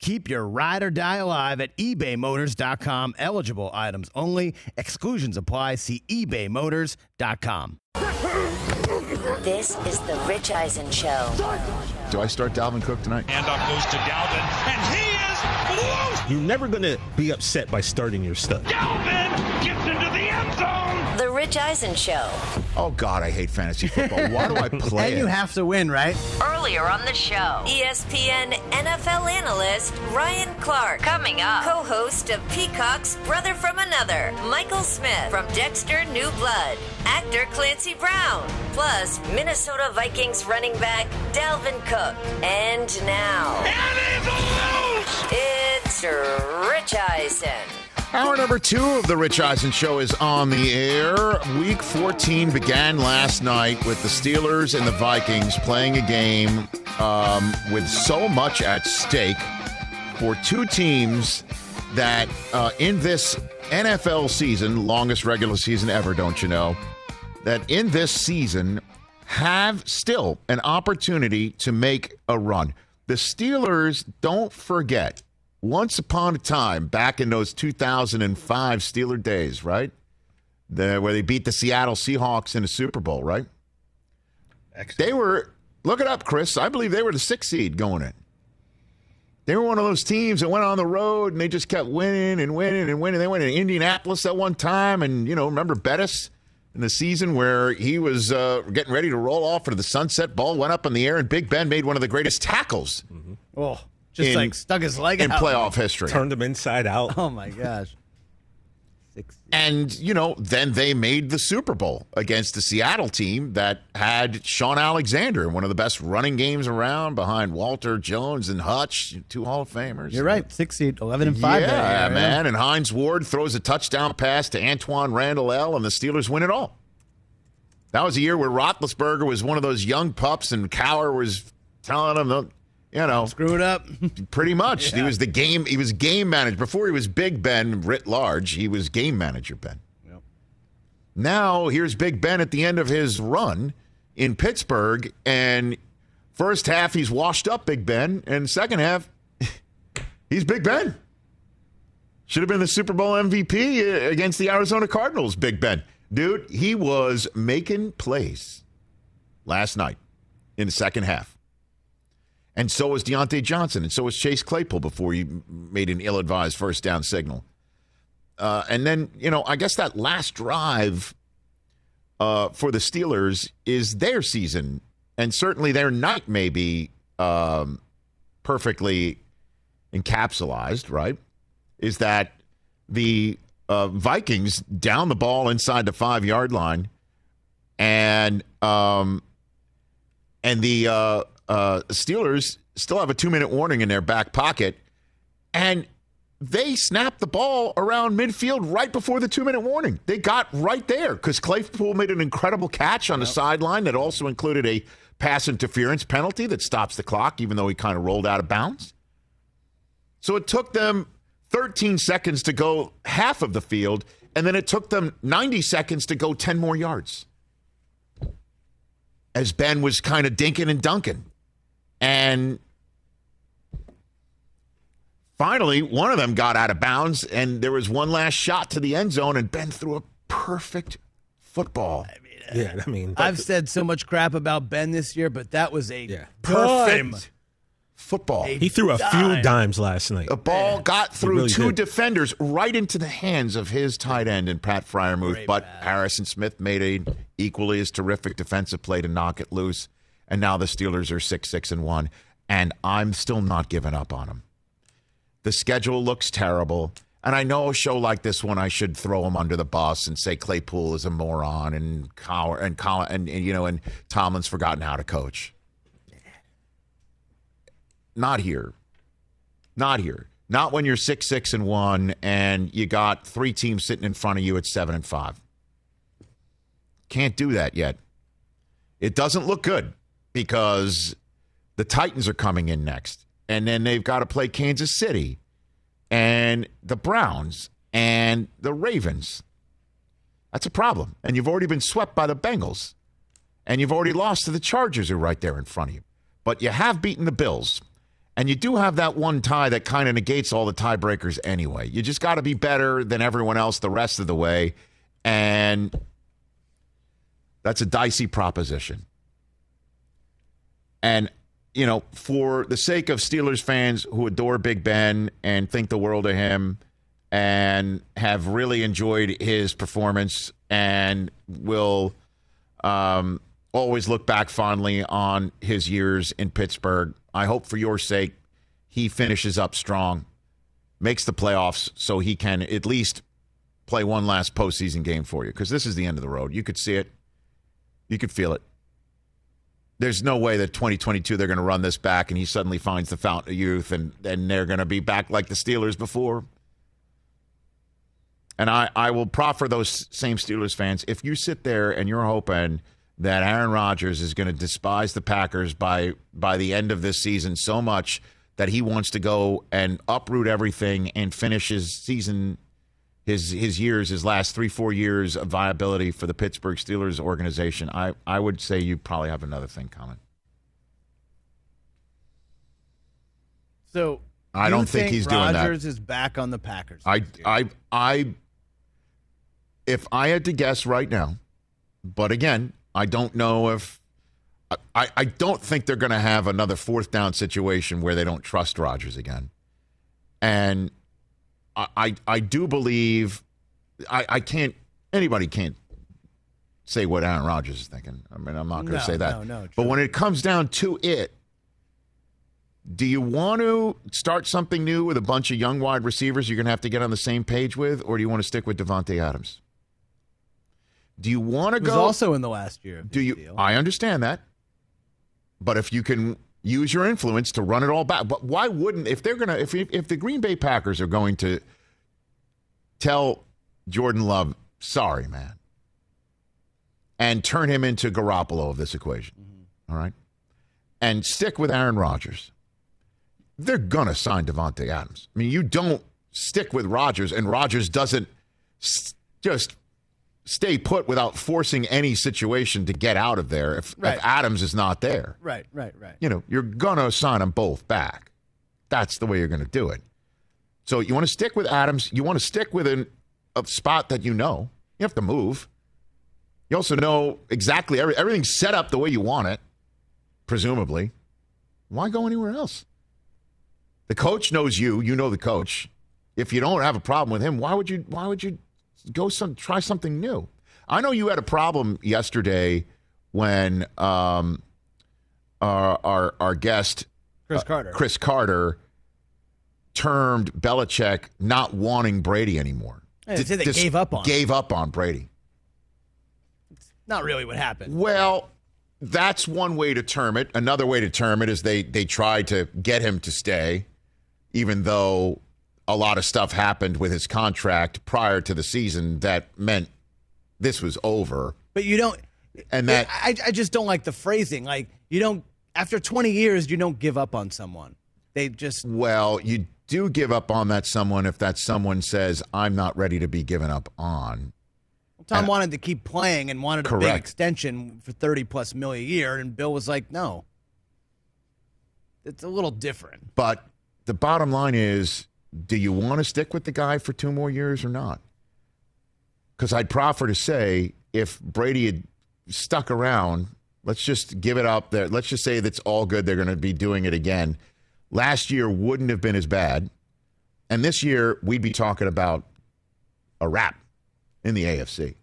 Keep your ride or die alive at ebaymotors.com. Eligible items only. Exclusions apply. See ebaymotors.com. This is the Rich Eisen Show. Do I start Dalvin Cook tonight? Handoff goes to Dalvin, and he is loose. You're never going to be upset by starting your stud. Dalvin Rich Eisen Show. Oh God, I hate fantasy football. Why do I play And you it? have to win, right? Earlier on the show, ESPN NFL analyst Ryan Clark. Coming up, co host of Peacock's Brother from Another, Michael Smith from Dexter New Blood, actor Clancy Brown, plus Minnesota Vikings running back Dalvin Cook. And now, And he's loose. it's Rich Eisen. Hour number two of the Rich Eisen Show is on the air. Week 14 began last night with the Steelers and the Vikings playing a game um, with so much at stake for two teams that uh, in this NFL season, longest regular season ever, don't you know, that in this season have still an opportunity to make a run. The Steelers, don't forget, once upon a time, back in those 2005 Steeler days, right? The, where they beat the Seattle Seahawks in the Super Bowl, right? They were, look it up, Chris. I believe they were the sixth seed going in. They were one of those teams that went on the road and they just kept winning and winning and winning. They went to Indianapolis at one time, and you know, remember Bettis in the season where he was uh, getting ready to roll off into the sunset. Ball went up in the air, and Big Ben made one of the greatest tackles Oh, just In- like stuck his leg in out. playoff history. Turned them inside out. Oh my gosh. Six. And, you know, then they made the Super Bowl against the Seattle team that had Shaun Alexander, in one of the best running games around behind Walter Jones and Hutch, two Hall of Famers. You're right. Six seed, eleven and five. Yeah, that year, man. And Hines Ward throws a touchdown pass to Antwaan Randle El, and the Steelers win it all. That was a year where Roethlisberger was one of those young pups, and Cowher was telling him, you know, Screw it up. pretty much. He was the game. He was game manager before he was Big Ben writ large. He was game manager Ben. Yep. Now here's Big Ben at the end of his run in Pittsburgh, and first half he's washed up Big Ben, and second half he's Big Ben. Should have been the Super Bowl MVP uh, against the Arizona Cardinals. Big Ben, dude, he was making plays last night in the second half. And so was Diontae Johnson, and so was Chase Claypool before he made an ill-advised first down signal. Uh, and then, you know, I guess that last drive uh, for the Steelers is their season, and certainly their night may be um, perfectly encapsulated, right? Is that the uh, Vikings down the ball inside the five yard line, and um, and the uh, Steelers still have a two minute warning in their back pocket, and they snapped the ball around midfield right before the two minute warning. They got right there because Claypool made an incredible catch on the sideline that also included a pass interference penalty that stops the clock, even though he kind of rolled out of bounds. So it took them 13 seconds to go half of the field, and then it took them 90 seconds to go 10 more yards. As Ben was kind of dinking and dunking. And finally, one of them got out of bounds, and there was one last shot to the end zone, and Ben threw a perfect football. Uh, yeah, I mean, I've said so much crap about Ben this year, but that was a Yeah. dime. Perfect football. he threw a few dimes last night. The ball got through really two did. defenders right into the hands of his tight end and Pat Freiermuth, Great but pass. Harrison Smith made a equally as terrific defensive play to knock it loose. And now the Steelers are six, six, and one, and I'm still not giving up on them. The schedule looks terrible, and I know a show like this one I should throw him under the bus and say Claypool is a moron and Cowher and Colin and, and you know and Tomlin's forgotten how to coach. Not here. Not here. Not when you're six, six, and one, and you got three teams sitting in front of you at seven and five. Can't do that yet. It doesn't look good because the Titans are coming in next, and then they've got to play Kansas City, and the Browns, and the Ravens. That's a problem. And you've already been swept by the Bengals. And you've already lost to the Chargers, who are right there in front of you. But you have beaten the Bills. And you do have that one tie that kind of negates all the tiebreakers anyway. You just got to be better than everyone else the rest of the way. And that's a dicey proposition. And, you know, for the sake of Steelers fans who adore Big Ben and think the world of him and have really enjoyed his performance and will um, always look back fondly on his years in Pittsburgh. I hope for your sake he finishes up strong, makes the playoffs so he can at least play one last postseason game for you because this is the end of the road. You could see it, you could feel it. There's no way that 2022 they're going to run this back and he suddenly finds the fountain of youth and, and they're going to be back like the Steelers before. And I, I will proffer those same Steelers fans if you sit there and you're hoping that Aaron Rodgers is going to despise the Packers by by the end of this season so much that he wants to go and uproot everything and finish his season his his years his last 3 4 years of viability for the Pittsburgh Steelers organization I I would say you probably have another thing coming. So I don't think he's doing that. Rodgers is back on the Packers. I. I I if I had to guess right now, but again, I don't know if I, I don't think they're going to have another fourth down situation where they don't trust Rodgers again. And I I, I do believe I, I can't anybody can't say what Aaron Rodgers is thinking. I mean, I'm not going to No, say that. no, no, but when it comes down to it, do you want to start something new with a bunch of young wide receivers you're going to have to get on the same page with, or do you want to stick with Davante Adams? Do you want to go? also in the last year. Do you? Deal. I understand that, but if you can use your influence to run it all back, but why wouldn't if they're gonna if if the Green Bay Packers are going to tell Jordan Love, sorry, man, and turn him into Garoppolo of this equation, mm-hmm. all right, and stick with Aaron Rodgers, they're gonna sign Davante Adams. I mean, you don't stick with Rodgers, and Rodgers doesn't just stay put without forcing any situation to get out of there if, Right. if Adams is not there. right, right, right. You know, you're going to sign them both back. That's the way you're going to do it. So you want to stick with Adams. You want to stick with an, a spot that you know. You have to move. You also know exactly every, everything's set up the way you want it, presumably. Why go anywhere else? The coach knows you. You know the coach. If you don't have a problem with him, why would you? Why would you go some try something new? I know you had a problem yesterday when um, our our, our guest Cris Carter. Cris Carter termed Belichick not wanting Brady anymore. They said they Dis- gave up on. Gave up on Brady. Not really what happened. Well, that's one way to term it. Another way to term it is they they tried to get him to stay, even though a lot of stuff happened with his contract prior to the season that meant this was over. But you don't. And that I, I just don't like the phrasing. Like you don't. After 20 years, you don't give up on someone. They just. well, you do give up on that someone if that someone says I'm not ready to be given up on. Tom And- wanted to keep playing and wanted a big extension for 30 plus mil a year, and Bill was like, no. It's a little different. But the bottom line is do you want to stick with the guy for two more years or not? Because I'd proffer to say if Brady had stuck around, let's just give it up there. Let's just say that's all good. They're going to be doing it again. Last year wouldn't have been as bad. And this year, we'd be talking about a wrap in the AFC.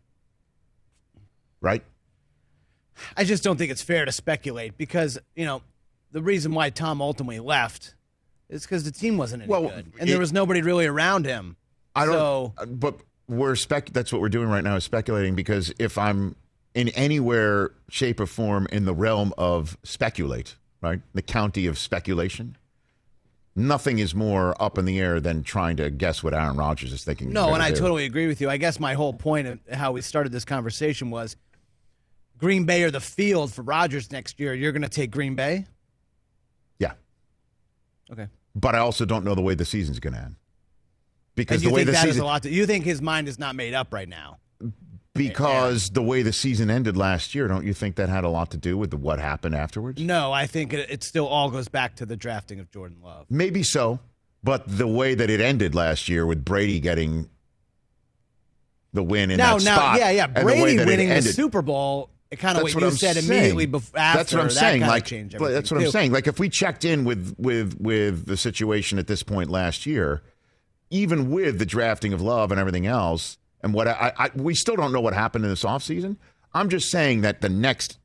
Right? I just don't think it's fair to speculate because, you know, the reason why Tom ultimately left is because the team wasn't any Well, good. And it- there was nobody really around him. I don't. So, uh, but we're spec. That's what we're doing right now is speculating because if I'm in anywhere, shape, or form in the realm of speculate, right, the county of speculation, Nothing is more up in the air than trying to guess what Aaron Rodgers is thinking. No, and I do. totally agree with you. I guess my whole point of how we started this conversation was Green Bay or the field for Rodgers next year. You're going to take Green Bay? Yeah, Okay. But I also don't know the way the season's going to end because the way think the season a lot to You think his mind is not made up right now? because the way the season ended last year. Don't you think that had a lot to do with the, what happened afterwards? No, I think it, it still all goes back to the drafting of Jordan Love. Maybe so, but the way that it ended last year with Brady getting the win in now, that now, spot, yeah, yeah. and the way Brady winning the Super Bowl, kind of That's what, what you I'm said saying. immediately before. After, That's what I'm that saying. Like that's what I'm saying. Like if we checked in with with with the situation at this point last year, even with the drafting of Love and everything else, and what I, I we still don't know what happened in this offseason. I'm just saying that the next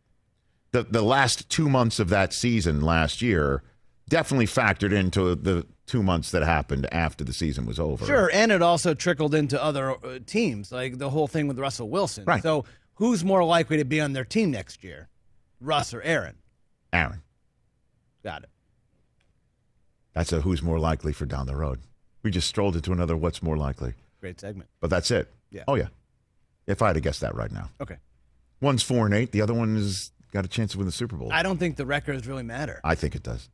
the the last two months of that season last year definitely factored into the two months that happened after the season was over. Sure, and it also trickled into other uh, teams, like the whole thing with Russell Wilson. Right. So, who's more likely to be on their team next year, Russ or Aaron? Aaron. Got it. That's a who's more likely for down the road. We just strolled into another what's more likely. Great segment. But that's it. Yeah. Oh yeah. If I had to guess that right now. Okay. One's four and eight. The other one has got a chance to win the Super Bowl. I don't think the records really matter. I think it does.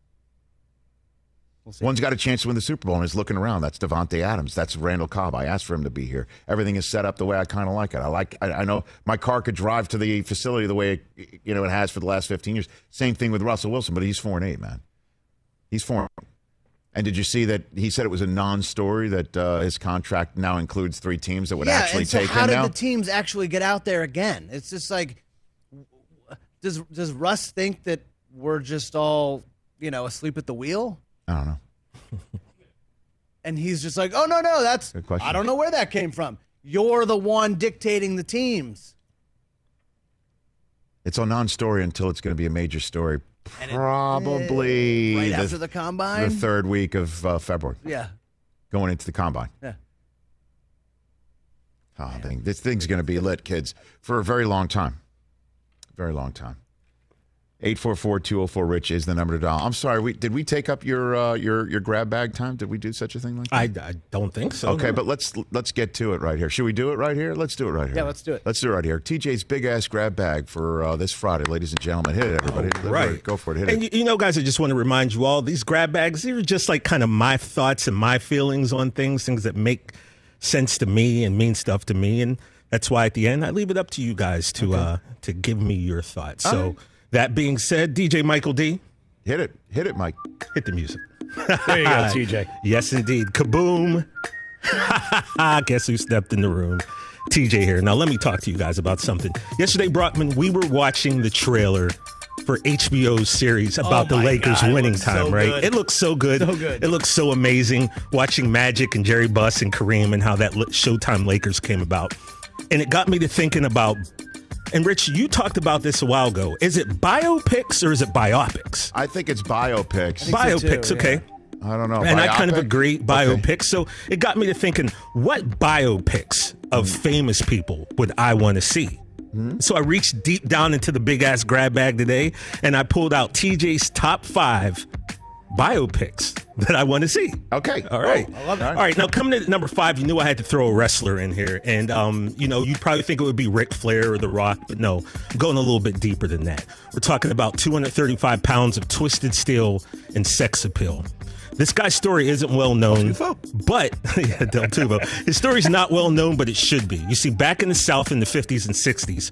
We'll. One's got a chance to win the Super Bowl and is looking around. That's Davante Adams. That's Randall Cobb. I asked for him to be here. Everything is set up the way I kind of like it. I like. I, I know my car could drive to the facility the way you know it has for the last fifteen years. Same thing with Russell Wilson, but he's four and eight, man. He's four. and eight. And did you see that he said it was a non-story that uh, his contract now includes three teams that would yeah, actually and so take how him did now? the teams actually get out there again? It's just like, does does Russ think that we're just all you know asleep at the wheel? I don't know. And he's just like, oh no no, that's Good question. I don't know where that came from. You're the one dictating the teams. It's a non-story until it's going to be a major story. And it- Probably right the, after the combine. the third week of uh, February, yeah, going into the combine. yeah. Oh, thing. This thing's going to be lit, kids, for a very long time. Very long time. 844-204-RICH is the number to dial. I'm sorry, we, did we take up your uh, your your grab bag time? Did we do such a thing like that? I, I don't think so. Okay, but let's let's get to it right here. Should we do it right here? Let's do it right here. Yeah, let's do it. Let's do it right here. TJ's big ass grab bag for uh, this Friday, ladies and gentlemen. Hit it, everybody. Deliver right. Go for it. Hit And it. you, you know, guys, I just want to remind you all these grab bags, these are just like kind of my thoughts and my feelings on things, things that make sense to me and mean stuff to me. And that's why at the end, I leave it up to you guys to uh, to give me your thoughts. So, that being said, DJ Michael D, Hit it. Hit it, Mike. hit the music. There you go, TJ. Yes, indeed. Kaboom. I guess who stepped in the room? TJ here. Now, let me talk to you guys about something. Yesterday, Brockman, we were watching the trailer for HBO's series about oh the Oh my Lakers God, winning time, so right? good. It looks so good. So good. It looks so amazing watching Magic and Jerry Buss and Kareem and how that Showtime Lakers came about. And it got me to thinking about, and Rich, you talked about this a while ago. Is it biopics or is it biopics? I think it's biopics. think so Biopics, too, okay. I don't know. And I kind of Biopic? agree, Okay. biopics. So it got me to thinking, what biopics of hmm. famous people would I want to see? Hmm? So I reached deep down into the big ass grab bag today and I pulled out TJ's top five biopics that I want to see. Okay. All right. Oh, I love it. All right. Now, coming to number five, you knew I had to throw a wrestler in here. And, um, you know, you'd probably think it would be Ric Flair or The Rock, but no, I'm going a little bit deeper than that. We're talking about 235 pounds of twisted steel and sex appeal. This guy's story isn't well known, but yeah, Del Tufo. His story's not well known, but it should be. You see, back in the South in the 50s and 60s,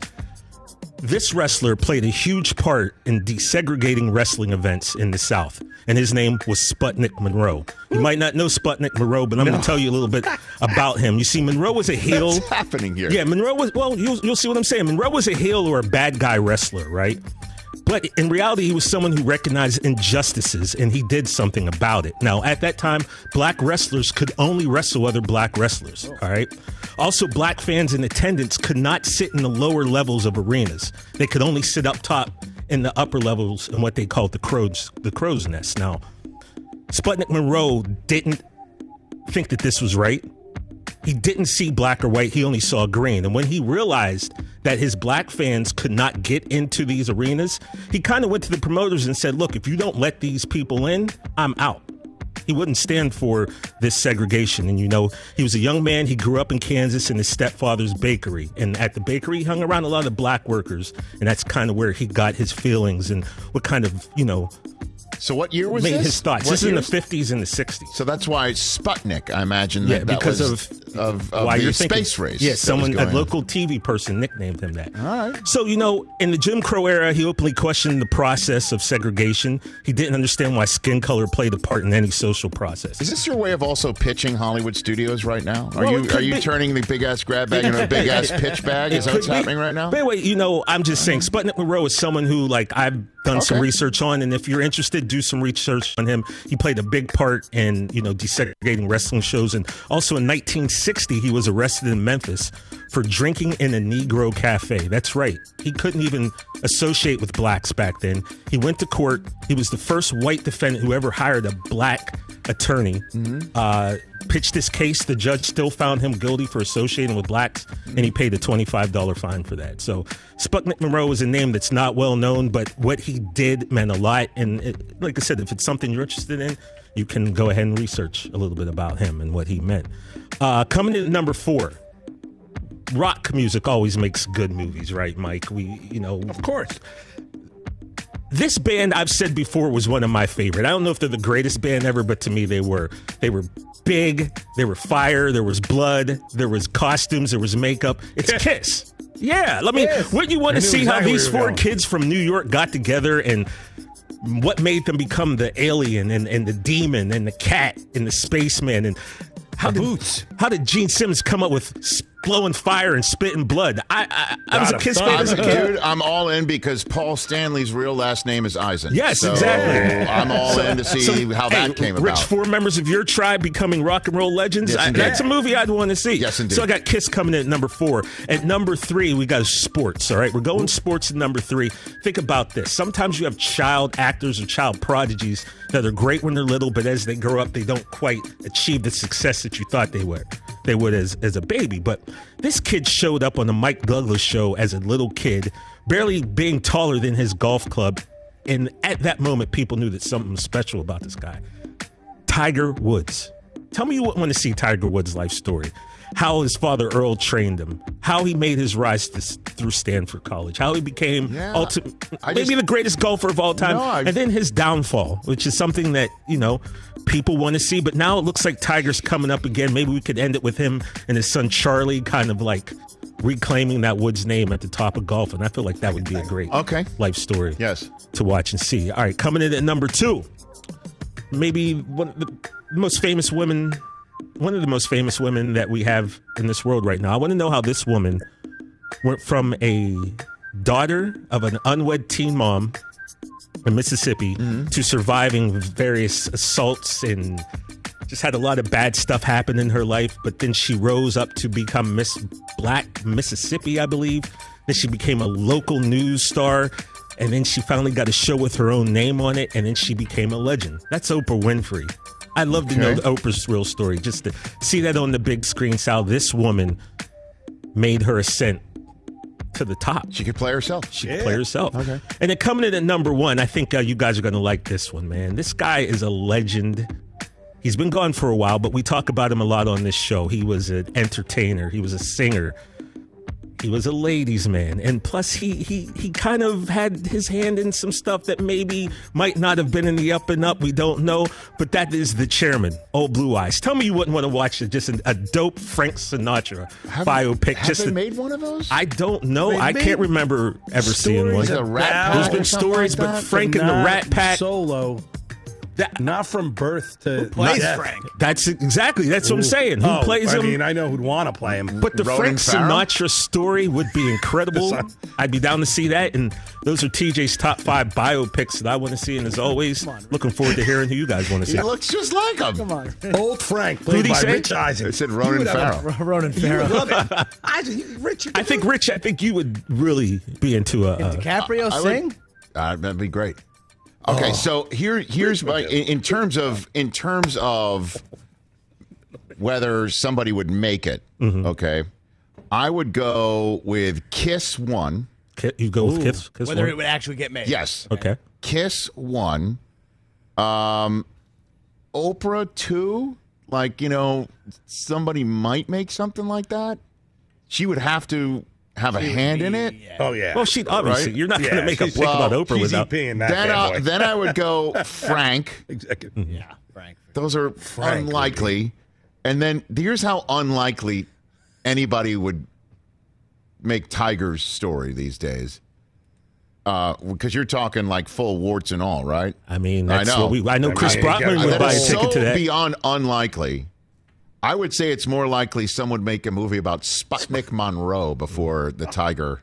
this wrestler played a huge part in desegregating wrestling events in the South, and his name was Sputnik Monroe. You might not know Sputnik Monroe, but I'm going to tell you a little bit about him. You see, Monroe was a heel. What's happening here? Yeah, Monroe was, well, you'll, you'll see what I'm saying. Monroe was a heel or a bad guy wrestler, right? But in reality, he was someone who recognized injustices and he did something about it. Now, at that time, black wrestlers could only wrestle other black wrestlers, all right? Also, black fans in attendance could not sit in the lower levels of arenas. They could only sit up top in the upper levels in what they called the crow's, the crow's nest. Now, Sputnik Monroe didn't think that this was right he didn't see black or white, he only saw green. And when he realized that his black fans could not get into these arenas, he kind of went to the promoters and said, Look, if you don't let these people in, I'm out. He wouldn't stand for this segregation. And you know, he was a young man. He grew up in Kansas in his stepfather's bakery. And at the bakery, he hung around a lot of black workers. And that's kind of where he got his feelings and what kind of, you know, So what year was made this? his thoughts. What this is in the 50s and the 60s. So that's why Sputnik, I imagine, Yeah, that, that because was of, of, of why the you're thinking, space race. Yeah, someone, a local TV person nicknamed him that. All right. So, you know, in the Jim Crow era, he openly questioned the process of segregation. He didn't understand why skin color played a part in any social process. Is this your way of also pitching Hollywood studios right now? Are Well, you are you be. turning the big ass grab bag into a big ass pitch bag? Is that what's be. happening right now? But anyway, you know, I'm just saying, Sputnik Monroe is someone who, like, I've done some research on, and if you're interested, do some research on him. He played a big part in, you know, desegregating wrestling shows, and also in 1960, he was arrested in Memphis for drinking in a Negro cafe. That's right, he couldn't even associate with blacks back then. He went to court. He was the first white defendant who ever hired a black attorney. Uh, pitched this case. The judge still found him guilty for associating with blacks, and he paid a $25 fine for that. So Sputnik Monroe is a name that's not well known, but what he did meant a lot. And it, like I said, if it's something you're interested in, you can go ahead and research a little bit about him and what he meant. Uh, coming in number four. Rock music always makes good movies, right, Mike? We, you know, Of course. This band I've said before was one of my favorite. I don't know if they're the greatest band ever, but to me they were. They were big, they were fire, there was blood, there was costumes, there was makeup. It's Kiss. Yeah, let me. Yes. What you want to see how exactly these four going. kids from New York got together and what made them become the alien and, and the demon and the cat and the spaceman and how The did, boots. How did Gene Simmons come up with blowing fire and spitting blood? I I, I was a God, Kiss I'm fan as a kid. dude, I'm all in because Paul Stanley's real last name is Eisen. Yes, So exactly. I'm all in to see So, how hey, that came about. Rich, four members of your tribe becoming rock and roll legends. Yes, I, that's a movie I'd want to see. Yes, indeed. So I got Kiss coming in at number four. At number three, we got sports. All right, we're going sports at number three. Think about this. Sometimes you have child actors or child prodigies that are great when they're little, but as they grow up, they don't quite achieve the success that you thought they would. They would as as a baby. But this kid showed up on the Mike Douglas show as a little kid, barely being taller than his golf club. And at that moment, people knew that something was special about this guy. Tiger Woods. Tell me you want to see Tiger Woods' life story. How his father Earl trained him. How he made his rise to, through Stanford College. How he became Yeah. ultimate, maybe just- the greatest golfer of all time. No, I- and then his downfall, which is something that you know people want to see. But now it looks like Tiger's coming up again. Maybe we could end it with him and his son Charlie, kind of like reclaiming that Woods name at the top of golf. And I feel like that would be a great Okay. life story Yes. to watch and see. All right, coming in at number two, maybe one of the most famous women, one of the most famous women that we have in this world right now. I want to know how this woman went from a daughter of an unwed teen mom in Mississippi mm-hmm. to surviving various assaults and just had a lot of bad stuff happen in her life. But then she rose up to become Miss Black Mississippi, I believe. Then she became a local news star. And then she finally got a show with her own name on it. And then she became a legend. That's Oprah Winfrey. I'd love to know Okay. Oprah's real story, just to see that on the big screen. How this woman made her ascent to the top. She could play herself. She could play herself. Okay. And then coming in at number one, I think uh, you guys are going to like this one, man. This guy is a legend. He's been gone for a while, but we talk about him a lot on this show. He was an entertainer. He was a singer. He was a ladies' man, and plus he he he kind of had his hand in some stuff that maybe might not have been in the up and up. We don't know, but that is the chairman, Old Blue Eyes. Tell me you wouldn't want to watch just a, a dope Frank Sinatra Have- biopic. Have just they to- made one of those? I don't know. They I can't remember ever seeing one. stories Like a Rat Pack There's or been stories, like but that? Frank and the Rat Pack. solo, That, not from birth to plays death. Frank? that's exactly that's what I'm saying. Who Oh, plays I him? I mean, I know who'd want to play him. but the Ronan Frank Farrow? Sinatra story would be incredible. I'd be down to see that. And those are TJ's top five biopics that I want to see. And as always, looking forward to hearing who you guys want to see. He looks just like him. Come on. Old Frank, Who'd played he by say? Rich Eisen. I said Ronan You would have Farrow. Ronan You Farrow. love it. Eisen, Rich, I think Rich. I think you would really be into a. a DiCaprio I would- sing? Uh, that'd be great. Okay, so here here's my in, in terms of in terms of whether somebody would make it. Mm-hmm. Okay, I would go with Kiss one. You go with Kiss. Kiss Whether one? it would actually get made. Yes, Okay. Kiss one. Um, Oprah too? Like, you know, somebody might make something like that. She would have to have a hand in it. Oh yeah. Well, she obviously Right? you're not going to make a she's- pick well, about Oprah She's without. EPing that Then, bad I, boy. then I would go Frank. Executive. Yeah, Frank. Those are Frank unlikely. And then here's how unlikely anybody would make Tiger's story these days. Uh, because you're talking like full warts and all, right? I mean, I know. what we. I know I Chris mean, yeah, Brockman would buy a That is ticket so to that. beyond unlikely. I would say it's more likely someone would make a movie about Sputnik Monroe before the Tiger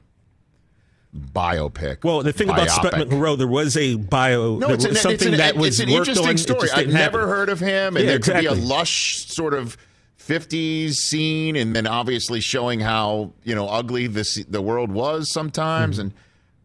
biopic. Well, the thing about. Sputnik Monroe, there was a bio. No, there it's, was an, something it's, an, that was it's an worked interesting on, it story. I've never happen. heard of him, and Yeah, there could be a lush sort of '50s scene, and then obviously showing how you know ugly this the world was sometimes. Mm-hmm. And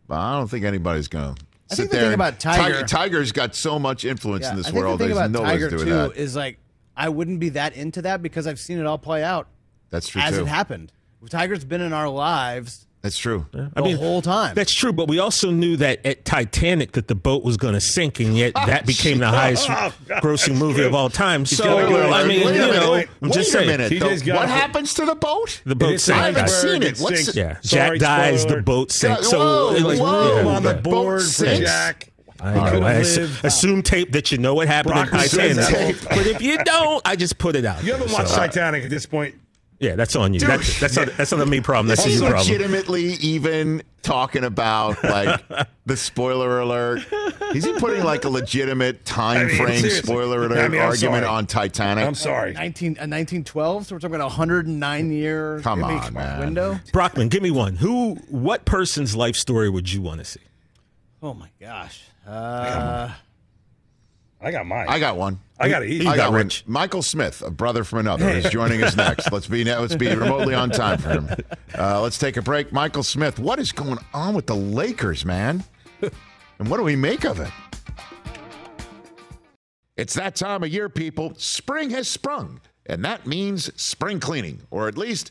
but I don't think anybody's going to I sit think the there. thing about Tiger- Tiger's got so much influence Yeah, in this I think world. the thing There's about no way Tiger too that. is like I wouldn't be that into that because I've seen it all play out That's true as too. it happened. Tiger's been in our lives That's true. the whole time. That's true, but we also knew that at Titanic that the boat was going to sink, and yet that became the highest oh, grossing movie of all time. So I mean, wait you a know, wait, I'm just a saying. minute. He though. got- what happens to the boat? The boat sinks. I haven't seen it. It What's it- Yeah, Sorry, Jack dies. spoiler The boat sinks. So whoa, it was- whoa. yeah. On the The boat board for sinks. Jack. I know. could've I lived. assume tape that you know what happened Brock in Titanic. but if you don't, I just put it out. You haven't there. watched So, Titanic at this point. Yeah, that's on you. Dude. That's that's not that's not a me problem. That's a He's you problem. legitimately even talking about like the spoiler alert. Is he putting like a legitimate time I mean, frame seriously. spoiler alert I mean, argument sorry. on Titanic? I'm sorry. 19, uh, 1912, so we're talking about a 109 year Come on, man. window. Brockman, give me one. Who? What person's life story would you want to see? Oh my gosh. Uh, I got mine. I got one. I got it easy. I got got one. Rich. Michael Smith, a brother from another, is joining us next. Let's be let's be remotely on time for him. Uh, let's take a break. Michael Smith, what is going on with the Lakers, man? And what do we make of it? It's that time of year, people. Spring has sprung, and that means spring cleaning, or at least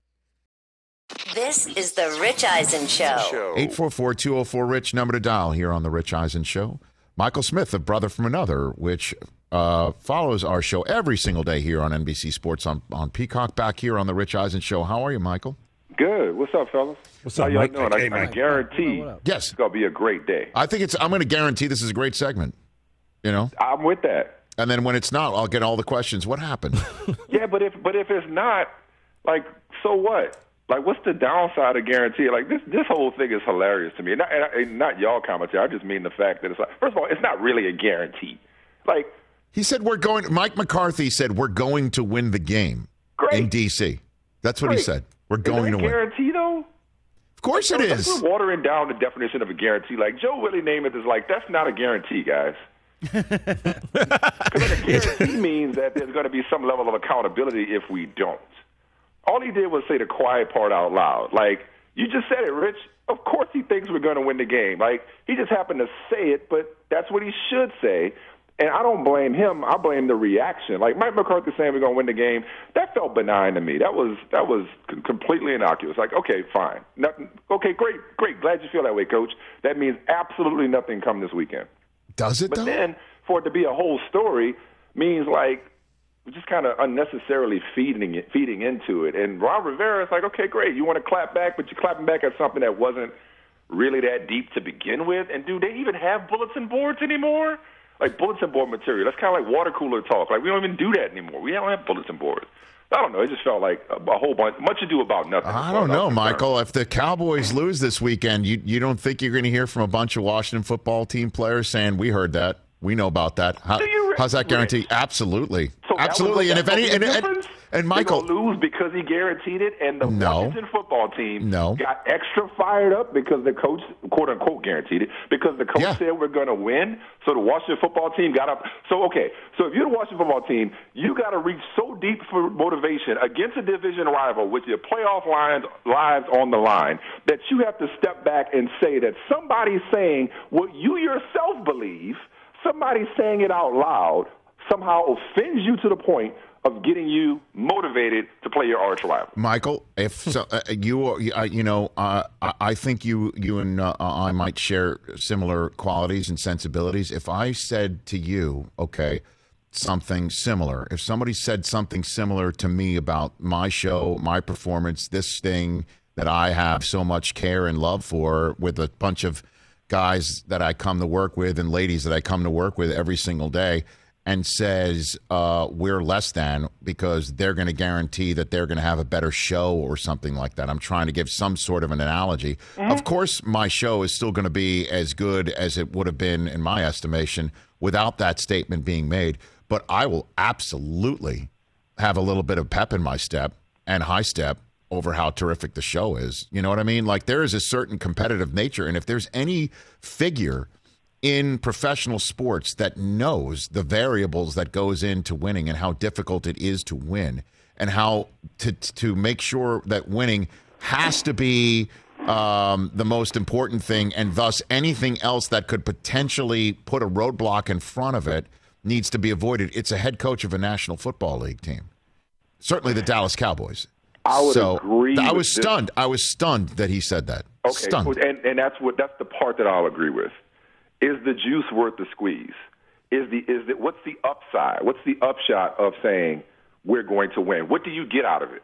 This is the Rich Eisen Show. 844 204 Rich, number to dial here on The Rich Eisen Show. Michael Smith of Brother from Another, which uh, follows our show every single day here on NBC Sports on, on Peacock, back here on The Rich Eisen Show. How are you, Michael? Good. What's up, fellas? What's How up, y'all Mike? doing? Hey, I, I guarantee Yes. it's gonna be a great day. I think it's, I'm going to guarantee this is a great segment, you know? I'm with that. And then when it's not, I'll get all the questions. What happened? Yeah, but if but if it's not, like, so what? Like, what's the downside of guarantee? Like, this this whole thing is hilarious to me. Not, and, I- and not y'all commentary. I just mean the fact that it's like, first of all, it's not really a guarantee. Like, he said, We're going, Mike McCarthy said, We're going to win the game. Great. in D.C. That's what he said. We're Is going that to a win. guarantee, though? Of course it That's is. we're watering down the definition of a guarantee. Like Joe Willie Namath is like, that's not a guarantee, guys. Because a guarantee means that there's going to be some level of accountability if we don't. All he did was say the quiet part out loud. Like you just said it, Rich. Of course he thinks we're going to win the game. Like he just happened to say it, but that's what he should say. And I don't blame him. I blame the reaction. Like Mike McCarthy saying we're going to win the game, that felt benign to me. That was that was completely innocuous. Like, okay, fine, nothing. Okay, great, great. Glad you feel that way, Coach. That means absolutely nothing come this weekend. Does it But though? then for it to be a whole story means like just kind of unnecessarily feeding it, feeding into it. And Ron Rivera is like, okay, great, you want to clap back, but you're clapping back at something that wasn't really that deep to begin with. And do they even have bulletin boards anymore? Like bulletin board material. That's kind of like water cooler talk. Like we don't even do that anymore. We don't have bulletin boards. I don't know. It just felt like a, a whole bunch, much ado about nothing. I don't know, Michael. If the Cowboys lose this weekend, you you don't think you're going to hear from a bunch of Washington football team players saying, "We heard that, we know about that." How, Do you re- how's that guarantee? Absolutely, So absolutely. was- And if any, and, and, and Michael, lose because he guaranteed it, and the No. Washington football team No. got extra fired up because the coach, quote unquote, guaranteed it because the coach Yeah. said we're going to win. So the Washington football team got up. So okay, so if you're the Washington football team, you got to reach so deep for motivation against a division rival with your playoff lines lives on the line that you have to step back and say that somebody's saying what you yourself believe. Somebody saying it out loud somehow offends you to the point of getting you motivated to play your arch rival. Michael, if so, uh, you, uh, you know, uh, I think you, you and uh, I might share similar qualities and sensibilities. If I said to you, okay, something similar, if somebody said something similar to me about my show, my performance, this thing that I have so much care and love for, with a bunch of guys that I come to work with and ladies that I come to work with every single day and says uh, we're less than because they're going to guarantee that they're going to have a better show or something like that. I'm trying to give some sort of an analogy. Of course, my show is still going to be as good as it would have been, in my estimation, without that statement being made. But I will absolutely have a little bit of pep in my step and high step over how terrific the show is. You know what I mean? Like there is a certain competitive nature. And if there's any figure in professional sports that knows the variables that goes into winning and how difficult it is to win and how to to make sure that winning has to be um, the most important thing and thus anything else that could potentially put a roadblock in front of it needs to be avoided it's a head coach of a national football league team certainly the dallas cowboys I would so agree i was this. stunned i was stunned that he said that Okay, stunned and and that's what that's the part that I'll agree with. Is the juice worth the squeeze? Is the is the what's the upside? What's the upshot of saying we're going to win? What do you get out of it?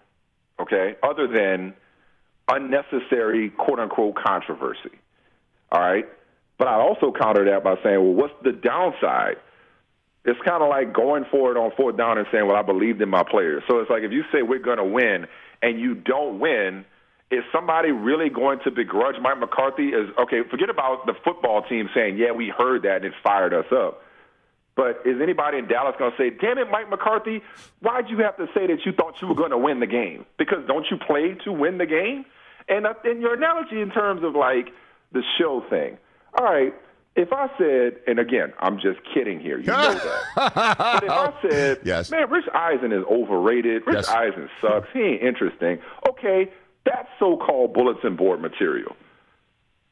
Okay, other than unnecessary quote unquote controversy. All right, but I also counter that by saying, well, what's the downside? It's kind of like going for it on fourth down and saying, well, I believed in my players. So it's like if you say we're going to win and you don't win, is somebody really going to begrudge Mike McCarthy? Is okay. Forget about the football team saying, "Yeah, we heard that and it fired us up." But is anybody in Dallas going to say, "Damn it, Mike McCarthy, why'd you have to say that you thought you were going to win the game? Because don't you play to win the game?" And uh, and your analogy in terms of like the show thing. All right, if I said, and again, I'm just kidding here. You know that. but if I said, Yes. man, Rich Eisen is overrated. Rich Yes. Eisen sucks. He ain't interesting. Okay, that's so-called bulletin board material.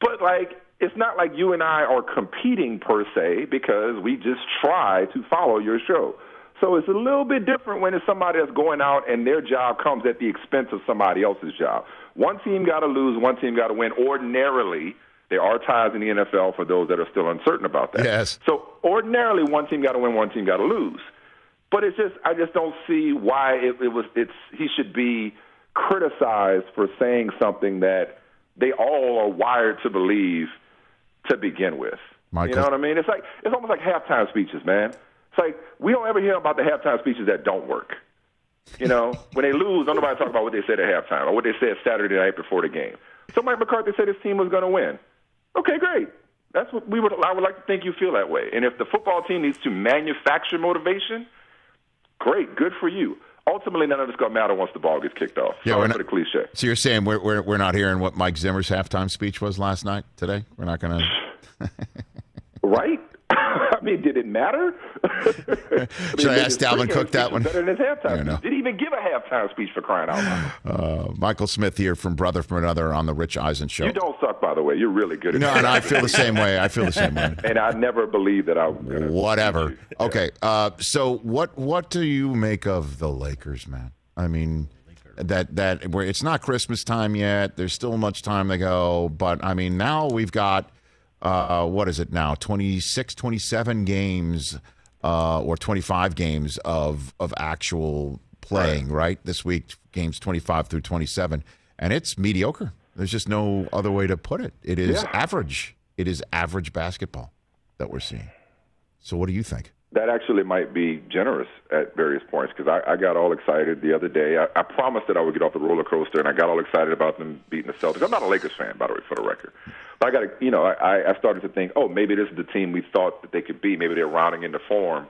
But like, it's not like you and I are competing per se because we just try to follow your show. So it's a little bit different when it's somebody that's going out and their job comes at the expense of somebody else's job. One team got to lose, one team got to win. Ordinarily, there are ties in the NFL for those that are still uncertain about that. Yes. So ordinarily, one team got to win, one team got to lose. But it's just I just don't see why it, it was. It's he should be criticized for saying something that they all are wired to believe to begin with. Michael? You know what I mean? It's like it's almost like halftime speeches, man. It's like we don't ever hear about the halftime speeches that don't work. You know, when they lose, don't nobody talk about what they said at halftime or what they said Saturday night before the game. So Mike McCarthy said his team was going to win. Okay, great. That's what we would. I would like to think you feel that way. And if the football team needs to manufacture motivation, great, good for you. ultimately none of it's going to matter once the ball gets kicked off. Yeah, Sorry we're for not- the cliche. So you're saying we're, we're we're not hearing what Mike Zimmer's halftime speech was last night today? We're not going to. Right? Mean, did it matter? I mean, Should I ask Dalvin Cook that one? Better than his halftime. Yeah, no. speech. Did he even give a halftime speech for crying out loud? Uh, Michael Smith here from Brother from Another on the Rich Eisen show. You don't suck, by the way. You're really good at it. No, that. and I feel the same way. I feel the same way. and I never believed that I was going to. Whatever. Okay. Uh, so what what do you make of the Lakers, man? I mean, that that where it's not Christmas time yet. There's still much time to go, but I mean, now we've got uh, what is it now? 26, 27 games uh, or 25 games of of actual playing, right? This week games 25 through 27 and it's mediocre. There's just no other way to put it. It is Yeah. average. It is average basketball that we're seeing. So what do you think? That actually might be generous at various points because I, I got all excited the other day. I, I promised that I would get off the roller coaster, and I got all excited about them beating the Celtics. I'm not a Lakers fan, by the way, for the record. But I got you know, I, I started to think, oh, maybe this is the team we thought that they could be. Maybe they're rounding into form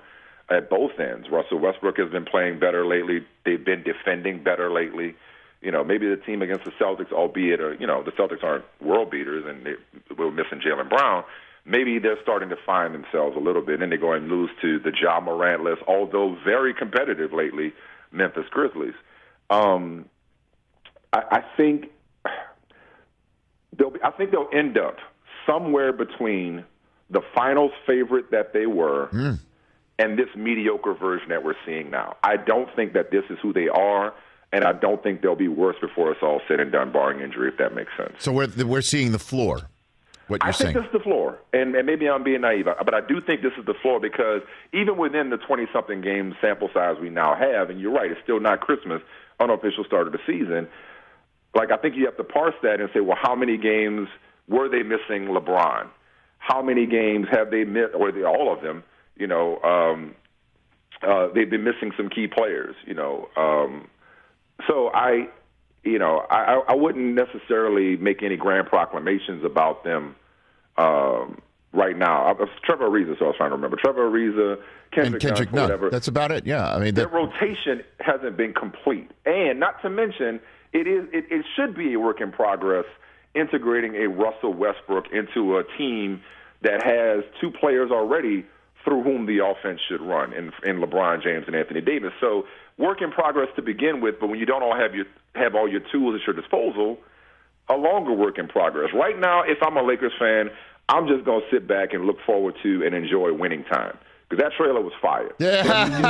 at both ends. Russell Westbrook has been playing better lately. They've been defending better lately. You know, maybe the team against the Celtics, albeit, uh, you know, the Celtics aren't world beaters, and they, we're missing Jaylen Brown. Maybe they're starting to find themselves a little bit, and then they go and lose to the Ja Morant list, although very competitive lately, Memphis Grizzlies. Um, I, I think they'll be, I think they'll end up somewhere between the finals favorite that they were and this mediocre version that we're seeing now. I don't think that this is who they are, and I don't think they'll be worse before it's all said and done, barring injury, if that makes sense. So we're we're seeing the floor. What you're I think saying? this is the floor, and, and maybe I'm being naive, but I do think this is the floor because even within the 20 something game sample size we now have, and you're right, it's still not Christmas, unofficial start of the season. Like I think you have to parse that and say, well, how many games were they missing LeBron? How many games have they missed, or they, all of them? You know, um, uh, they've been missing some key players. You know, um, so I, you know, I, I wouldn't necessarily make any grand proclamations about them um, right now. I, Trevor Ariza, so I was trying to remember. Trevor Ariza, Kendrick, and Kendrick whatever. That's about it. Yeah, I mean, Their rotation hasn't been complete, and not to mention, it is it, it should be a work in progress integrating a Russell Westbrook into a team that has two players already through whom the offense should run in, in LeBron James and Anthony Davis. So work in progress to begin with, but when you don't all have your have all your tools at your disposal, a longer work in progress. Right now, if I'm a Lakers fan, I'm just going to sit back and look forward to and enjoy winning time because that trailer was fire. Yeah.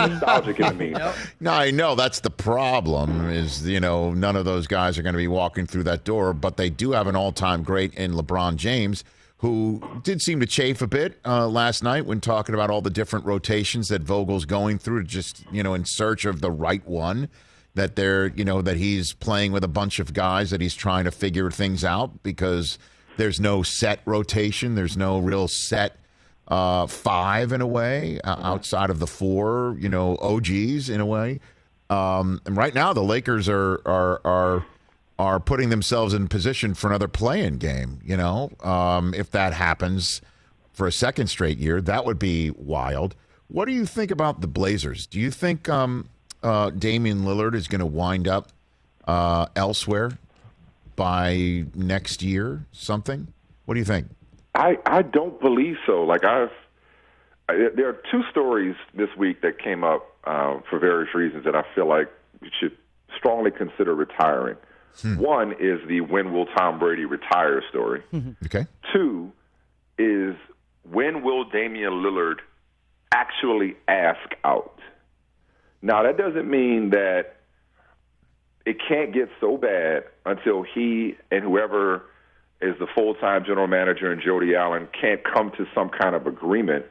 nostalgic in the meantime. No, I know that's the problem. Is you know none of those guys are going to be walking through that door, but they do have an all-time great in LeBron James, who did seem to chafe a bit uh, last night when talking about all the different rotations that Vogel's going through, just you know in search of the right one. That they're you know that he's playing with a bunch of guys that he's trying to figure things out because there's no set rotation, there's no real set uh, five in a way uh, outside of the four, you know, OGs in a way. Um, and right now, the Lakers are are are are putting themselves in position for another play-in game. You know, um, if that happens for a second straight year, that would be wild. What do you think about the Blazers? Do you think um, uh, Damian Lillard is going to wind up uh, elsewhere by next year? Something? What do you think? I I don't believe so. Like I've I, there are two stories this week that came up uh, for various reasons that I feel like should strongly consider retiring. Hmm. One is the when will Tom Brady retire story. Okay. Two is when will Damian Lillard actually ask out? Now that doesn't mean that it can't get so bad until he and whoever is the full-time general manager and Jody Allen can't come to some kind of agreement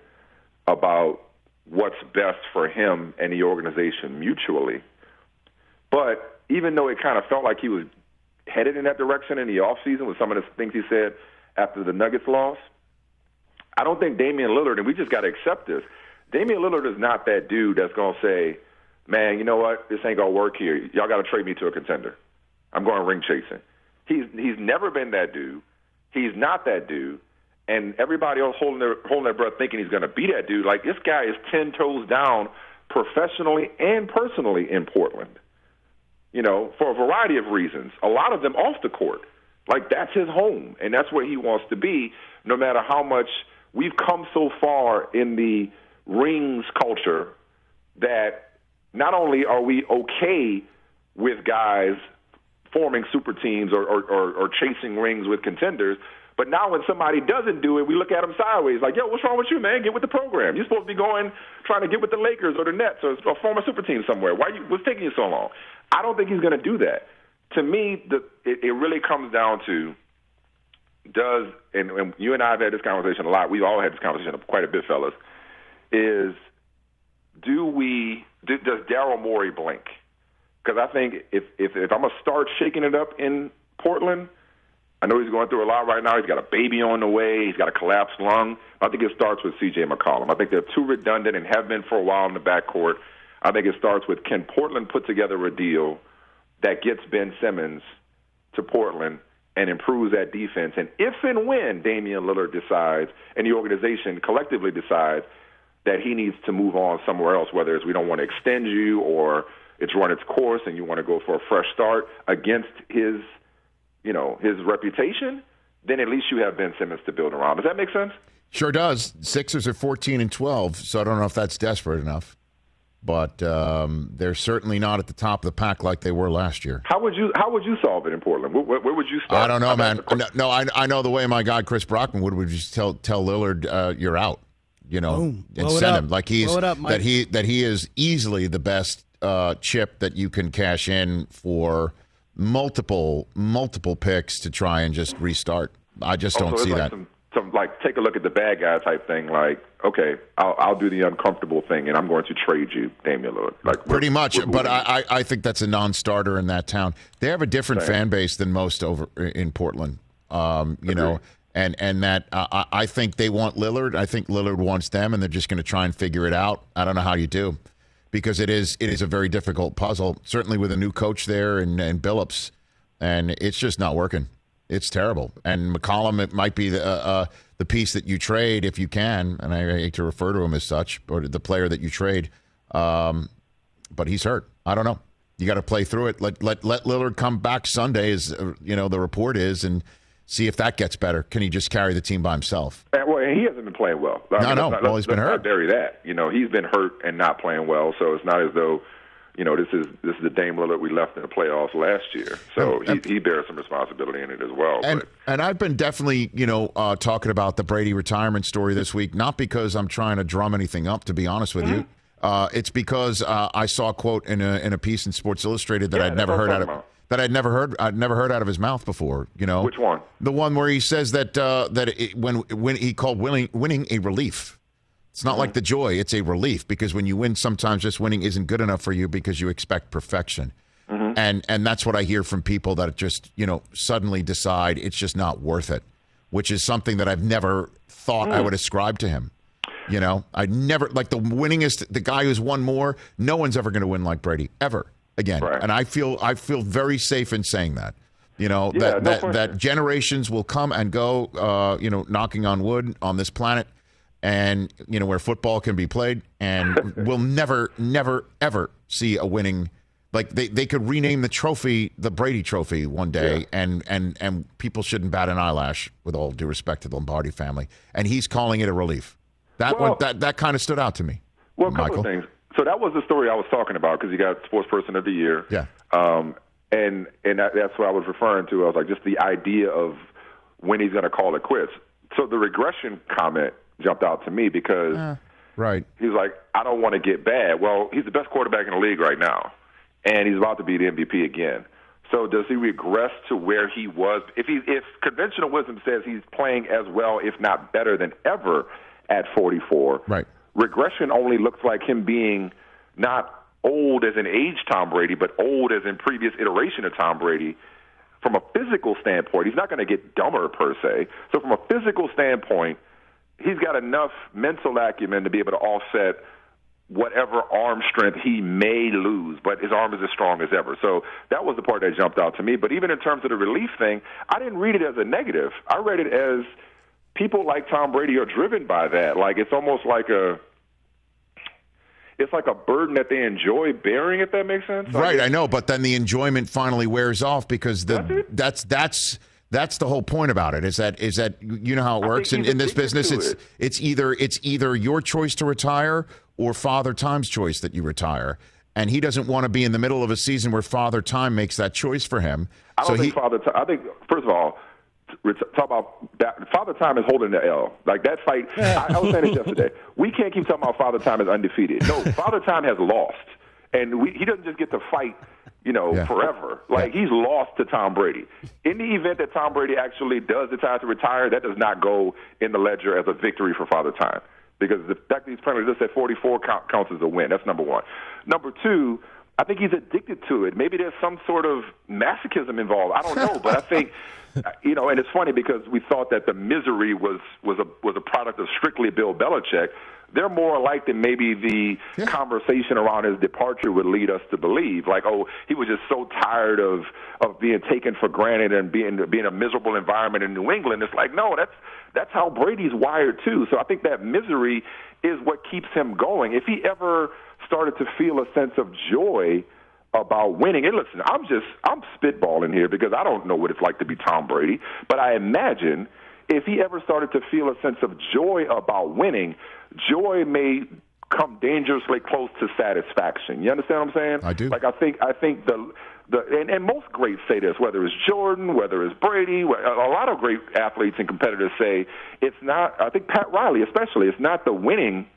about what's best for him and the organization mutually. But even though it kind of felt like he was headed in that direction in the offseason with some of the things he said after the Nuggets loss, I don't think Damian Lillard, and we just got to accept this, Damian Lillard is not that dude that's going to say, man, you know what, this ain't going to work here. Y'all got to trade me to a contender. I'm going ring chasing. He's he's never been that dude. He's not that dude. And everybody else holding their holding their breath thinking he's going to be that dude. Like this guy is ten toes down professionally and personally in Portland. You know, for a variety of reasons. A lot of them off the court. Like that's his home, and that's where he wants to be. No matter how much we've come so far in the rings culture that not only are we okay with guys forming super teams or, or, or, or chasing rings with contenders, but now when somebody doesn't do it, we look at them sideways, like, yo, what's wrong with you, man? Get with the program. You're supposed to be going trying to get with the Lakers or the Nets or, or form a super team somewhere. Why you, what's taking you so long? I don't think he's going to do that. To me, the, it, it really comes down to does and, and you and I have had this conversation a lot. We've all had this conversation quite a bit, fellas. Is do we do, does Daryl Morey blink? Because I think if if if I'm gonna start shaking it up in Portland, I know he's going through a lot right now. He's got a baby on the way. He's got a collapsed lung. I think it starts with C.J. McCollum. I think they're too redundant and have been for a while in the backcourt. I think it starts with can Portland put together a deal that gets Ben Simmons to Portland and improves that defense. And if and when Damian Lillard decides and the organization collectively decides that he needs to move on somewhere else, whether it's we don't want to extend you or it's run its course and you want to go for a fresh start against his, you know, his reputation, then at least you have Ben Simmons to build around. Does that make sense? Sure does. Sixers are 14 and 12, so I don't know if that's desperate enough but um, they're certainly not at the top of the pack like they were last year. How would you How would you solve it in Portland? Where, where would you start? I don't know, man. No, no, I, I know the way my guy Chris Brockman would would just tell tell Lillard uh, you're out. You know, Boom. and Blow send him like he's up, that he that he is easily the best uh, chip that you can cash in for multiple multiple picks to try and just restart. I just don't see it's that. like Some, some like take a look at the bad guy type thing. Like, okay, I'll, I'll do the uncomfortable thing, and I'm going to trade you, Damian Lillard. Like, Pretty much, but I, I think that's a non-starter in that town. They have a different Same. fan base than most over in Portland. Um, you know, and and that uh, I I think they want Lillard. I think Lillard wants them, and they're just going to try and figure it out. I don't know how you do, because it is it is a very difficult puzzle. Certainly with a new coach there and and Billups, and it's just not working. It's terrible. And McCollum, it might be the uh, uh, the piece that you trade if you can, and I hate to refer to him as such, or the player that you trade. Um, but he's hurt. I don't know. You got to play through it. Let let let Lillard come back Sunday, as uh, you know the report is, and see if that gets better. Can he just carry the team by himself? And, well, he hasn't been playing well. I No, mean, no. not- Well, he's been hurt. Bury that. You know, he's been hurt and not playing well. So it's not as though, you know, this is this is the Dame Lillard we left in the playoffs last year. So And- he, he bears some responsibility in it as well. And but and I've been definitely you know uh, talking about the Brady retirement story this week, not because I'm trying to drum anything up. To be honest with Mm-hmm. you, uh, it's because uh, I saw a quote in a in a piece in Sports Illustrated that Yeah, I'd never heard out of about. That I'd never heard I'd never heard out of his mouth before. You know Which one? The one where he says that uh, that it, when when he called winning winning a relief. It's not Mm-hmm. like the joy; it's a relief because when you win, sometimes just winning isn't good enough for you because you expect perfection. Mm-hmm. And and that's what I hear from people that just you know suddenly decide it's just not worth it, which is something that I've never thought Mm. I would ascribe to him. You know, I never like the winningest, the guy who's won more. No one's ever going to win like Brady ever again. Right. And I feel I feel very safe in saying that. You know Yeah, that no that, question. that generations will come and go. Uh, you know, knocking on wood on this planet, and you know where football can be played, and we'll never, never, ever see a winning. Like they, they could rename the trophy the Brady Trophy one day, Yeah. and and and people shouldn't bat an eyelash. With all due respect to the Lombardi family, and he's calling it a relief. That Well- one that that kind of stood out to me. Well, a couple Michael. of things. So that was the story I was talking about because he got Sports Person of the Year. Yeah. Um, and and that, that's what I was referring to. I was like, just the idea of when he's going to call it quits. So the regression comment jumped out to me because Right. he's like, I don't want to get bad. Well, he's the best quarterback in the league right now, and he's about to be the MVP again. So does he regress to where he was? If he, if conventional wisdom says he's playing as well, if not better than ever at 44, Right. Regression only looks like him being not old as in age Tom Brady, but old as in previous iteration of Tom Brady. From a physical standpoint, he's not going to get dumber per se. So from a physical standpoint, he's got enough mental acumen to be able to offset whatever arm strength he may lose, but his arm is as strong as ever. So that was the part that jumped out to me. But even in terms of the relief thing, I didn't read it as a negative. I read it as people like Tom Brady are driven by that. Like it's almost like a it's like a burden that they enjoy bearing. If that makes sense. Right, I know, but then the enjoyment finally wears off because the that's that's that's the whole point about it. Is that is that you know how it works in, in this business? It's it. it's either it's either your choice to retire or Father Time's choice that you retire. And he doesn't want to be in the middle of a season where Father Time makes that choice for him. I don't so think he, Father. Ti- I think first of all, talk about that. Father Time is holding the L. Like that fight. I, I was saying this yesterday. We can't keep talking about Father Time is undefeated. No, Father Time has lost, and we, he doesn't just get to fight. You know, Yeah. forever. Like he's lost to Tom Brady. In the event that Tom Brady actually does decide to retire, that does not go in the ledger as a victory for Father Time because the fact that he's playing just at 44 count, counts as a win. That's number one. Number two, I think he's addicted to it. Maybe there's some sort of masochism involved. I don't know, but I think Uh, you know, and it's funny because we thought that the misery was was a was a product of strictly Bill Belichick. They're more alike than maybe the conversation around his departure would lead us to believe. Like, oh, he was just so tired of of being taken for granted and being being a miserable environment in New England. It's like, no, that's that's how Brady's wired too. So I think that misery is what keeps him going. If he ever started to feel a sense of joy about winning. And listen, I'm just I'm spitballing here because I don't know what it's like to be Tom Brady, but I imagine if he ever started to feel a sense of joy about winning, joy may come dangerously close to satisfaction. You understand what I'm saying? I do. Like I think I think the the and, and most greats say this, whether it's Jordan, whether it's Brady, a lot of great athletes and competitors say it's not. I think Pat Riley especially, it's not the winning.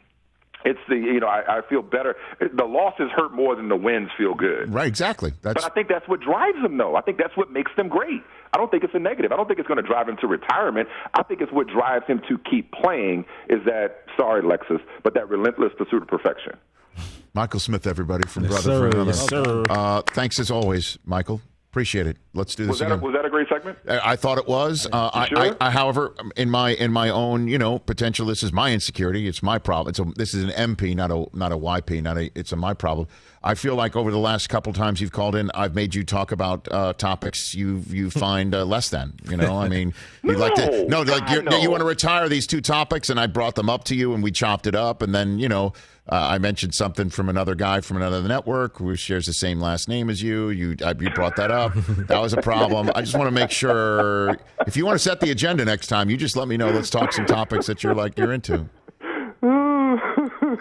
It's the you know I, I feel better. The losses hurt more than the wins feel good. right, exactly. That's But I think that's what drives them, though. I think that's what makes them great. I don't think it's a negative. I don't think it's going to drive him to retirement. I think it's what drives him to keep playing. Is that sorry, Lexus, but that relentless pursuit of perfection. Michael Smith, everybody from Yes, Brother sir. from Another. Yes, sir. Uh, thanks as always, Michael. Appreciate it. Let's do this Was that a, again. was that a great segment? I I thought it was. Uh, I, sure? I, I, however, in my in my own, you know, potential. This is my insecurity. It's my problem. It's a, this is an MP, not a not a YP. Not a. It's a my problem. I feel like over the last couple times you've called in, I've made you talk about uh, topics you you find uh, less than. You know, I mean, you like to No, no, like you're, no. you want to retire these two topics, and I brought them up to you, and we chopped it up, and then you know. Uh, I mentioned something from another guy from another network who shares the same last name as you. You you brought that up. That was a problem. I just want to make sure if you want to set the agenda next time, you just let me know. Let's talk some topics that you're like you're into.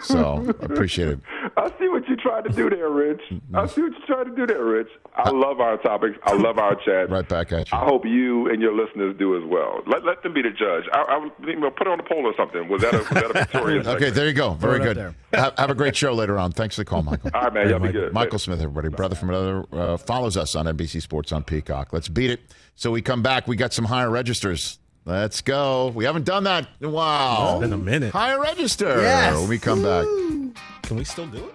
So I appreciate it. I see what you tried to do there, Rich. I see what you tried to do there, Rich. I love our topics. I love our chat. Right back at you. I hope you and your listeners do as well. Let let them be the judge. I, I you know, put it on a poll or something. Was that a, was that a victorious? Okay, segment? there you go. Very Throw good. Have, have a great show later on. Thanks for the call, Michael. All right, man. Y'all be good. Michael Smith, everybody, brother from another, uh, follows us on NBC Sports on Peacock. Let's beat it. So we come back. We got some higher registers. Let's go. We haven't done that in a while. It's been a minute. Higher register. Yes. When we come back. Can we still do it?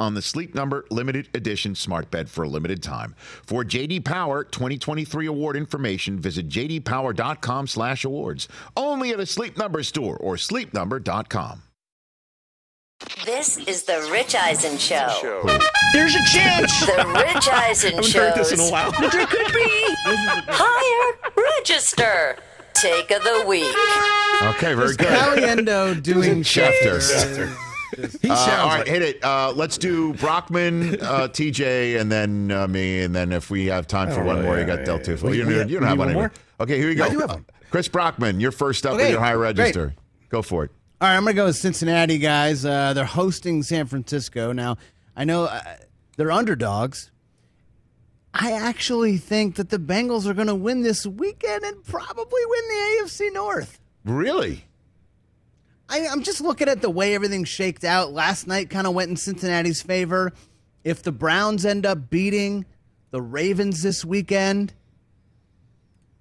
on the Sleep Number limited edition smart bed for a limited time. For JD Power 2023 award information, visit jdpower.com/awards. Only at a Sleep Number store or sleepnumber.com. This is the Rich Eisen Show. There's a chance. The Rich Eisen haven't Show. heard this in a while. there could be Higher register. Take of the week. Okay, very good. Caliendo doing Schefter. Uh, all right, like hit it. Uh, let's do Brockman, uh, TJ, and then uh, me, and then if we have time for Oh, one more, you got yeah, Del yeah. Tufo. You, have- you don't have one more? Okay, here you go. I do have one. Chris Brockman, you're first up with your high great. register. Go for it. All right, I'm going to go with Cincinnati, guys. Uh, they're hosting San Francisco. Now, I know uh, they're underdogs. I actually think that the Bengals are going to win this weekend and probably win the AFC North. Really? I, I'm just looking at the way everything shaked out. Last night kind of went in Cincinnati's favor. If the Browns end up beating the Ravens this weekend,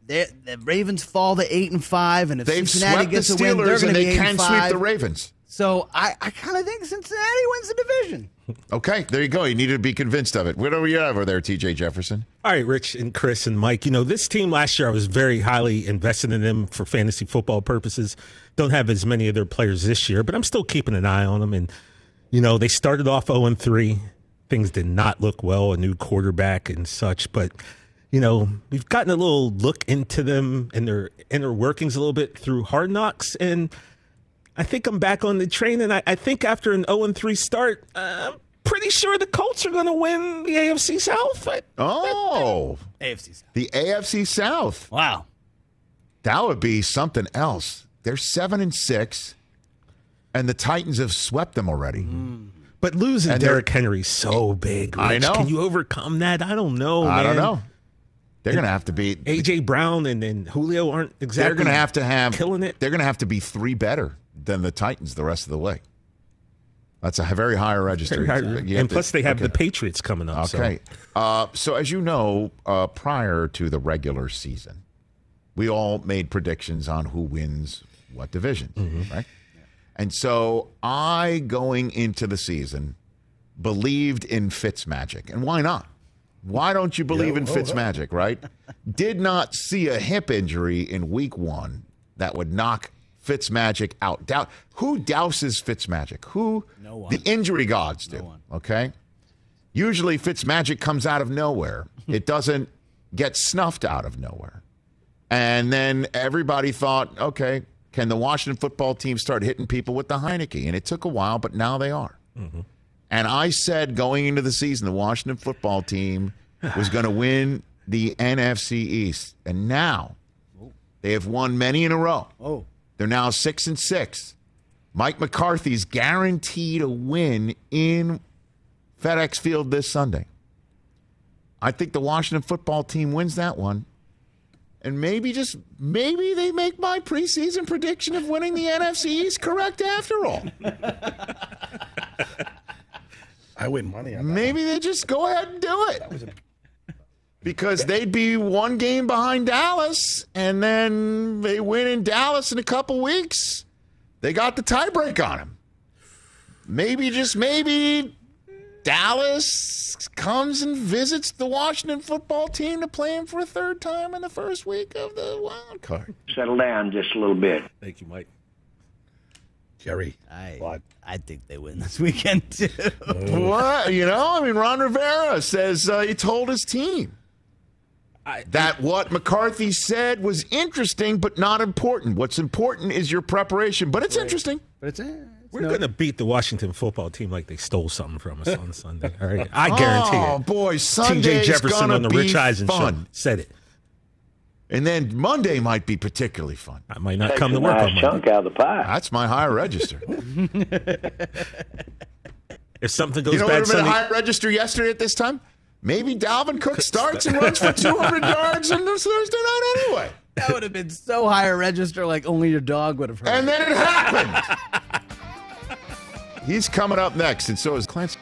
the Ravens fall to eight and five, and if They've Cincinnati swept the gets a win, they're Steelers, going and to be they eight can and sweep five. the Ravens. So I, I kind of think Cincinnati wins the division. Okay, there you go. You need to be convinced of it. What are you over there, TJ Jefferson? All right, Rich and Chris and Mike. You know, this team last year, I was very highly invested in them for fantasy football purposes. Don't have as many of their players this year, but I'm still keeping an eye on them. And, you know, they started off 0 and 3. Things did not look well, a new quarterback and such. But, you know, we've gotten a little look into them and their inner workings a little bit through hard knocks. And I think I'm back on the train. And I, I think after an 0 3 start, uh, I'm pretty sure the Colts are going to win the AFC South. I, Oh, AFC South. the AFC South. Wow. That would be something else. They're seven and six, and the Titans have swept them already. But losing And Derrick Henry's so big. I know. Can you overcome that? I don't know. I don't know. They're going to have to be. AJ Brown and, and Julio aren't exactly. they're going to have to have killing it. They're going to have to be three better than the Titans the rest of the way. That's a very high register. Very high. And to- plus, they have okay. the Patriots coming up. so- Okay. Uh, so, as you know, uh, prior to the regular season, we all made predictions on who wins what division, Mm-hmm. right? And so I, going into the season, believed in Fitz magic. And why not? Why don't you believe in Fitz Magic, right? Did not see a hip injury in week one that would knock Fitz magic out. Doubt who douses Fitz magic? Who? No one. The injury gods do. one. Okay. Usually Fitz magic comes out of nowhere. it doesn't get snuffed out of nowhere. And then everybody thought, okay, can the Washington football team start hitting people with the Heinicke? And it took a while, but now they are. Mm-hmm. And I said going into the season, the Washington football team was going to win the NFC East. And now they have won many in a row. Oh. They're now six and six. Mike McCarthy's guaranteed a win in FedEx Field this Sunday. I think the Washington football team wins that one. And maybe just maybe they make my preseason prediction of winning the NFC East correct after all. I win money on that. Maybe they just go ahead and do it. Because they'd be one game behind Dallas, and then they win in Dallas in a couple weeks. They got the tiebreak on them. Maybe, just maybe, Dallas comes and visits the Washington football team to play them for a third time in the first week of the wild card. settle down just a little bit. Thank you, Mike. Jerry. I, What? I think they win this weekend, too. What? You know, I mean, Ron Rivera says uh, he told his team that what McCarthy said was interesting, but not important. What's important is your preparation, but it's interesting. But it's, it's We're no- going to beat the Washington football team like they stole something from us on Sunday. All right. I oh, guarantee Oh it. Oh boy, TJ Sunday's Jefferson gonna on the be Rich Eisen fun, show said it. and then Monday might be particularly fun. I might not Takes come to a work nice on chunk Monday. out of the pie. That's my higher register. If something goes you know what bad would have been Sunday, a higher register yesterday at this time? Maybe Dalvin Cook starts and runs for 200 yards on this Thursday night anyway. That would have been so high a register, like only your dog would have heard. And then it happened. He's coming up next, and so is Clancy.